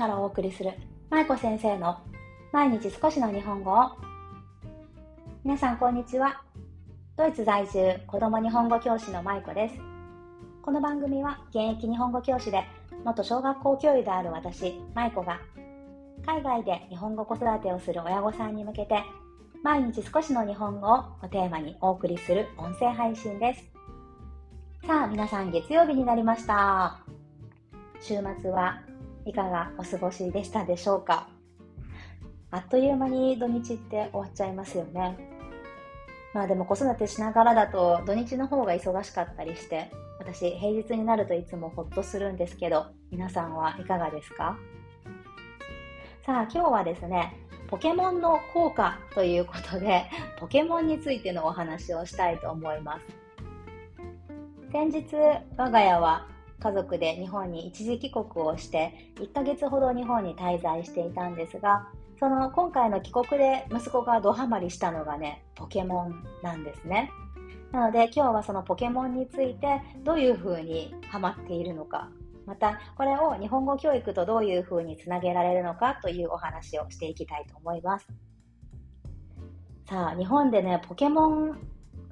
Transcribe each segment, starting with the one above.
からお送りする舞子先生の毎日少しの日本語を。皆さんこんにちは。ドイツ在住子供日本語教師の舞子です。この番組は現役日本語教師で元小学校教諭である私舞子が海外で日本語子育てをする親御さんに向けて毎日少しの日本語をテーマにお送りする音声配信です。さあ皆さん月曜日になりました。週末はいかがお過ごしでしたでしょうか？あっという間に土日って終わっちゃいますよね。まあでも子育てしながらだと土日の方が忙しかったりして、私平日になるといつもホッとするんですけど、皆さんはいかがですか？さあ今日はですね、ポケモンの効果ということで、ポケモンについてのお話をしたいと思います。先日、我が家は家族で日本に一時帰国をして1ヶ月ほど日本に滞在していたんですがその今回の帰国で息子がドハマりしたのがねポケモンなんですね。なので今日はそのポケモンについてどういうふうにハマっているのか。またこれを日本語教育とどういうふうにつなげられるのかというお話をしていきたいと思います。さあ日本でねポケモン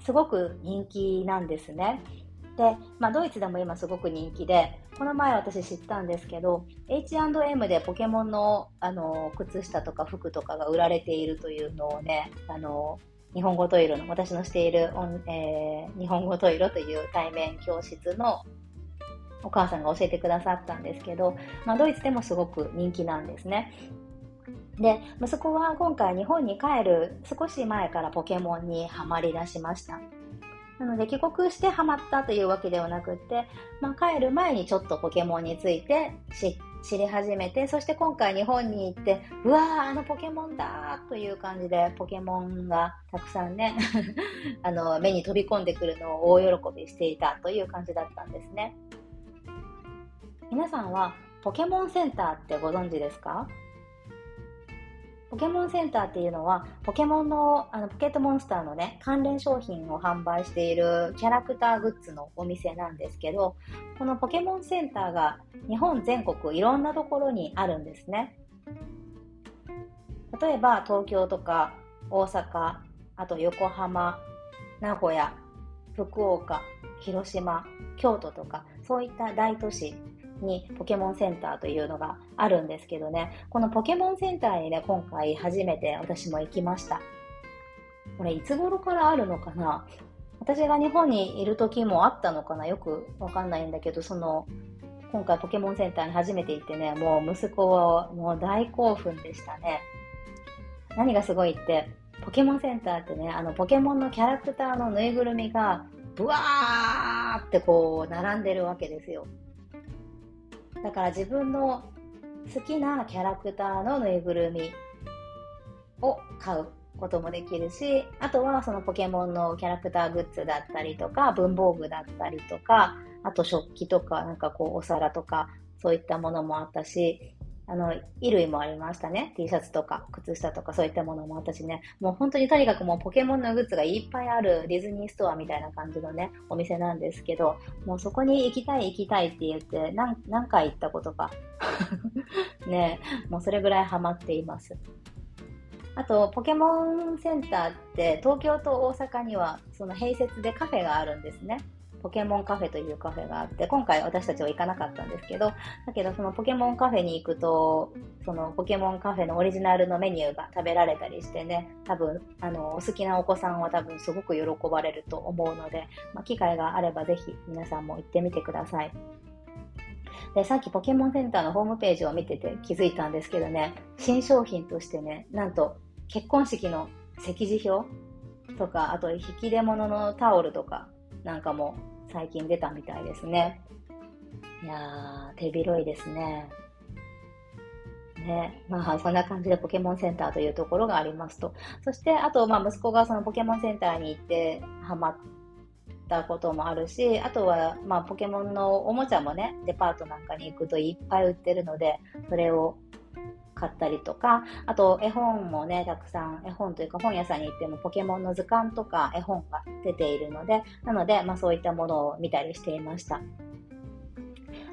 すごく人気なんですね。で、まあ、ドイツでも今すごく人気で、この前私知ったんですけど、H&M でポケモンのあの靴下とか服とかが売られているというのをね、あの日本語トイロの、私のしている、えー、日本語トイロという対面教室のお母さんが教えてくださったんですけど、まあ、ドイツでもすごく人気なんですね。で、息子は今回日本に帰る少し前からポケモンにはまり出しました。なので帰国してハマったというわけではなくって、まあ、帰る前にちょっとポケモンについて知り始めて、そして今回日本に行って、うわー、あのポケモンだという感じで、ポケモンがたくさんね あの、目に飛び込んでくるのを大喜びしていたという感じだったんですね。皆さんはポケモンセンターってご存知ですか？ポケモンセンターっていうのは、ポケモンの、あの、ポケットモンスターのね、関連商品を販売しているキャラクターグッズのお店なんですけど、このポケモンセンターが日本全国いろんなところにあるんですね。例えば、東京とか大阪、あと横浜、名古屋、福岡、広島、京都とか、そういった大都市にポケモンセンターというのがあるんですけどね、このポケモンセンターにね、今回初めて私も行きました。これいつ頃からあるのかな？私が日本にいる時もあったのかな？よくわかんないんだけど、その、今回ポケモンセンターに初めて行ってね、もう息子はもう大興奮でしたね。何がすごいって、ポケモンセンターってね、あのポケモンのキャラクターのぬいぐるみが、ブワーってこう、並んでるわけですよ。だから自分の好きなキャラクターのぬいぐるみを買うこともできるし、あとはそのポケモンのキャラクターグッズだったりとか、文房具だったりとか、あと食器とか、なんかこうお皿とか、そういったものもあったし、あの、衣類もありましたね。T シャツとか、靴下とか、そういったものもあったしね。もう本当にとにかくもうポケモンのグッズがいっぱいあるディズニーストアみたいな感じのね、お店なんですけど、もうそこに行きたい行きたいって言って何、何回行ったことか。ねもうそれぐらいハマっています。あと、ポケモンセンターって東京と大阪にはその併設でカフェがあるんですね。ポケモンカフェというカフェがあって、今回私たちは行かなかったんですけど、だけどそのポケモンカフェに行くと、そのポケモンカフェのオリジナルのメニューが食べられたりしてね、多分、あの、お好きなお子さんは多分すごく喜ばれると思うので、まあ、機会があればぜひ皆さんも行ってみてください。で、さっきポケモンセンターのホームページを見てて気づいたんですけどね、新商品としてね、なんと結婚式の席次表とか、あと引き出物のタオルとか、なんかも最近出たみたいですね。いやー、手広いですね。ね、まあそんな感じでポケモンセンターというところがありますと。そして、あと、まあ息子がそのポケモンセンターに行ってハマったこともあるし、あとは、まあポケモンのおもちゃもね、デパートなんかに行くといっぱい売ってるので、それを買ったりとか、あと絵本もね、たくさん、絵本というか本屋さんに行ってもポケモンの図鑑とか絵本が出ているので、なので、まあそういったものを見たりしていました。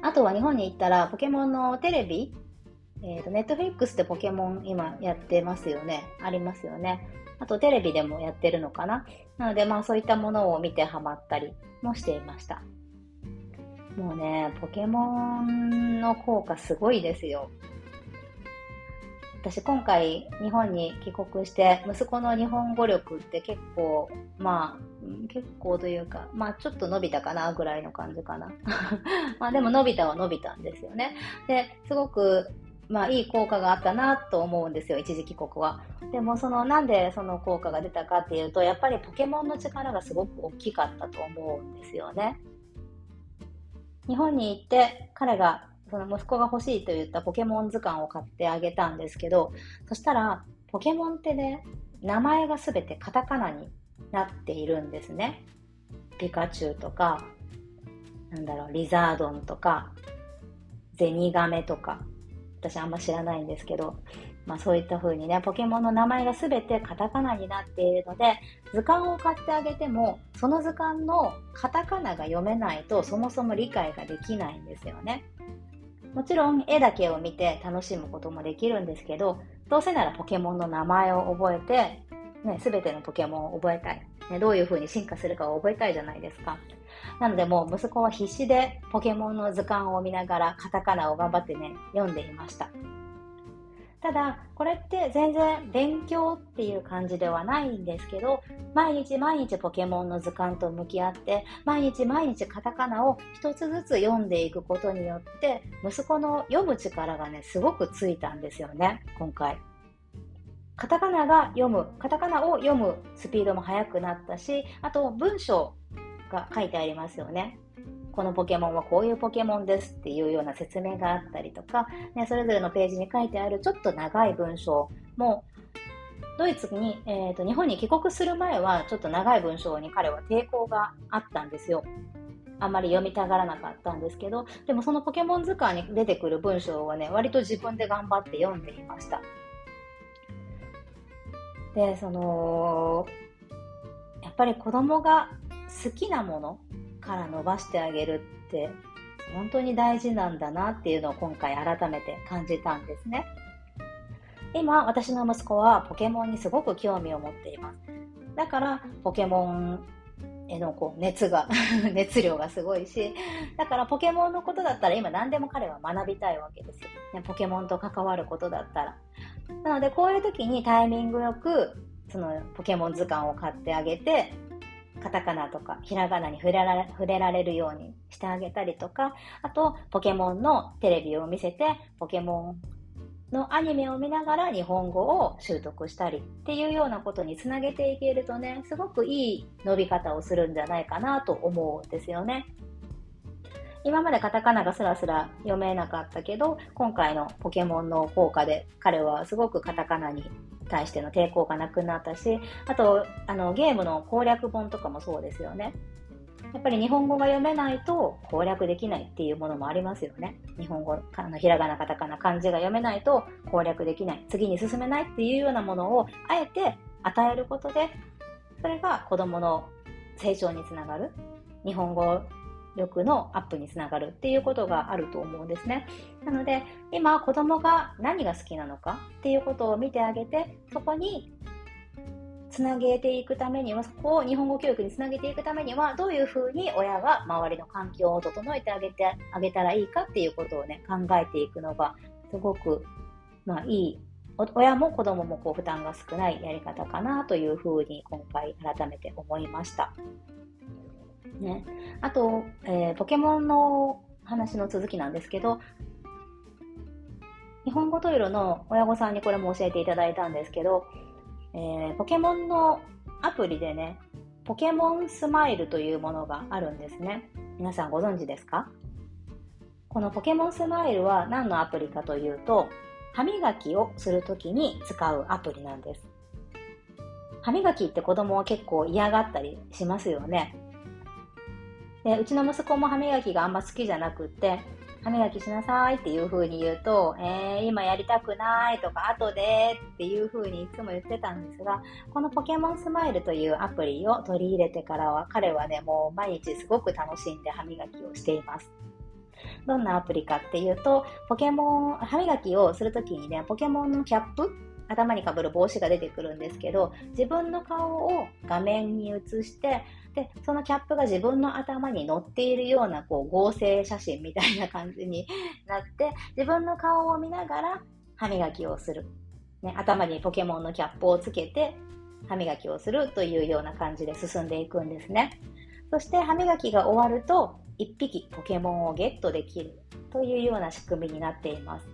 あとは日本に行ったらポケモンのテレビえっ、ー、と、ネットフリックスでポケモン今やってますよね。ありますよね。あとテレビでもやってるのかな。なので、まあそういったものを見てハマったりもしていました。もうね、ポケモンの効果すごいですよ。私今回日本に帰国して息子の日本語力って結構まあ結構というかまあちょっと伸びたかなぐらいの感じかな。まあでも伸びたは伸びたんですよね。ですごくまあいい効果があったなと思うんですよ一時帰国は。でもそのなんでその効果が出たかっていうとやっぱりポケモンの力がすごく大きかったと思うんですよね。日本に行って彼がその息子が欲しいと言ったポケモン図鑑を買ってあげたんですけど、そしたら、ポケモンってね、名前がすべてカタカナになっているんですね。ピカチュウとか、なんだろう、リザードンとか、ゼニガメとか、私あんま知らないんですけど、まあそういった風にね、ポケモンの名前がすべてカタカナになっているので、図鑑を買ってあげても、その図鑑のカタカナが読めないとそもそも理解ができないんですよね。もちろん絵だけを見て楽しむこともできるんですけど、どうせならポケモンの名前を覚えて、ね、すべてのポケモンを覚えたい。ね、どういう風に進化するかを覚えたいじゃないですか。なのでもう息子は必死でポケモンの図鑑を見ながらカタカナを頑張ってね、読んでいました。ただ、これって全然勉強っていう感じではないんですけど、毎日毎日ポケモンの図鑑と向き合って、毎日毎日カタカナを一つずつ読んでいくことによって、息子の読む力がね、すごくついたんですよね、今回。カタカナが読む、カタカナを読むスピードも速くなったし、あと文章が書いてありますよね。このポケモンはこういうポケモンですっていうような説明があったりとか、ね、それぞれのページに書いてあるちょっと長い文章も、ドイツに、えーと、日本に帰国する前はちょっと長い文章に彼は抵抗があったんですよ。あんまり読みたがらなかったんですけど、でもそのポケモン図鑑に出てくる文章はね、割と自分で頑張って読んでいました。で、その、やっぱり子供が好きなものから伸ばしてあげるって本当に大事なんだなっていうのを今回改めて感じたんですね。今、私の息子はポケモンにすごく興味を持っています。だからポケモンへのこう熱が 熱量がすごいし、だからポケモンのことだったら今何でも彼は学びたいわけですよ。ね、ポケモンと関わることだったら。なのでこういう時にタイミングよくそのポケモン図鑑を買ってあげて、カタカナとかひらがなに触れられ触れられるようにしてあげたりとか、あと、ポケモンのテレビを見せて、ポケモンのアニメを見ながら日本語を習得したりっていうようなことにつなげていけるとね、すごくいい伸び方をするんじゃないかなと思うんですよね。今までカタカナがスラスラ読めなかったけど、今回のポケモンの効果で彼はすごくカタカナに対しての抵抗がなくなったし、あと、あの、ゲームの攻略本とかもそうですよね。やっぱり日本語が読めないと攻略できないっていうものもありますよね。日本語、あのひらがな、カタカナ、漢字が読めないと攻略できない、次に進めないっていうようなものをあえて与えることで、それが子供の成長につながる。日本語力のアップにつながるっていうことがあると思うんですね。なので、今子供が何が好きなのかっていうことを見てあげて、そこにつなげていくためには、そこを日本語教育につなげていくためには、どういうふうに親が周りの環境を整えてあげてあげたらいいかっていうことをね、考えていくのが、すごく、まあいい、親も子供もこう負担が少ないやり方かなというふうに今回改めて思いました。ね。あと、えー、ポケモンの話の続きなんですけど、日本語トイロの親御さんにこれも教えていただいたんですけど、えー、ポケモンのアプリでね、ポケモンスマイルというものがあるんですね。皆さんご存知ですか？このポケモンスマイルは何のアプリかというと、歯磨きをするときに使うアプリなんです。歯磨きって子供は結構嫌がったりしますよね。で、うちの息子も歯磨きがあんま好きじゃなくって、歯磨きしなさいっていう風に言うと、えー、今やりたくないとか、後でっていう風にいつも言ってたんですが、このポケモンスマイルというアプリを取り入れてからは、彼はね、もう毎日すごく楽しんで歯磨きをしています。どんなアプリかっていうと、ポケモン、歯磨きをするときにね、ポケモンのキャップ頭にかぶる帽子が出てくるんですけど、自分の顔を画面に映して、で、そのキャップが自分の頭に乗っているようなこう合成写真みたいな感じに なって、自分の顔を見ながら歯磨きをする。ね、頭にポケモンのキャップをつけて歯磨きをするというような感じで進んでいくんですね。そして歯磨きが終わると1匹ポケモンをゲットできるというような仕組みになっています。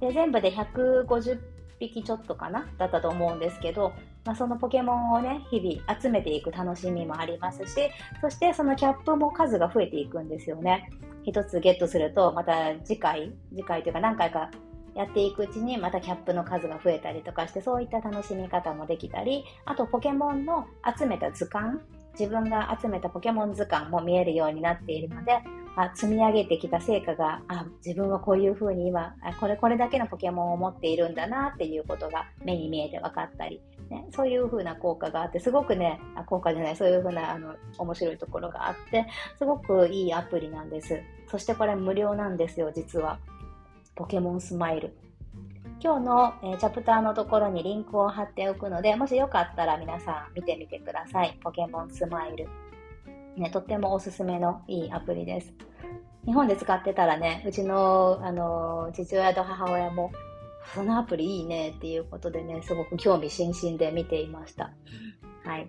で全部で150匹ちょっとかなだったと思うんですけど、まあ、そのポケモンをね、日々集めていく楽しみもありますし、そしてそのキャップも数が増えていくんですよね。一つゲットすると、また次回、次回というか何回かやっていくうちにまたキャップの数が増えたりとかしてそういった楽しみ方もできたりあとポケモンの集めた図鑑自分が集めたポケモン図鑑も見えるようになっているのであ積み上げてきた成果があ自分はこういう風に今これこれだけのポケモンを持っているんだなっていうことが目に見えて分かったり、ね、そういう風な効果があってすごくね効果じゃないそういう風なあの面白いところがあってすごくいいアプリなんですそしてこれ無料なんですよ実はポケモンスマイル。今日の、えー、チャプターのところにリンクを貼っておくので、もしよかったら皆さん見てみてください。ポケモンスマイル。ね、とってもおすすめのいいアプリです。日本で使ってたらね、うちの、あの父親と母親も、そのアプリいいねっていうことでね、すごく興味津々で見ていました。はい。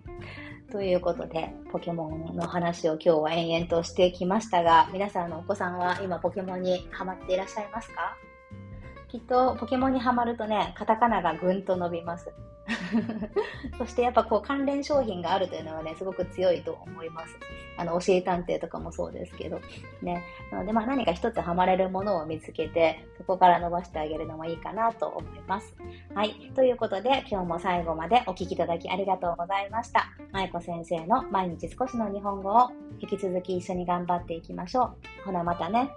ということで、ポケモンの話を今日は延々としてきましたが、皆さんのお子さんは今ポケモンにハマっていらっしゃいますか？きっとポケモンにハマるとね、カタカナがぐんと伸びます。そしてやっぱこう関連商品があるというのはね、すごく強いと思います。あの、教え探偵とかもそうですけど、ね。なので、まあ何か一つハマれるものを見つけて、そこから伸ばしてあげるのもいいかなと思います。はい。ということで、今日も最後までお聴きいただきありがとうございました。舞子先生の毎日少しの日本語を引き続き一緒に頑張っていきましょう。ほなまたね。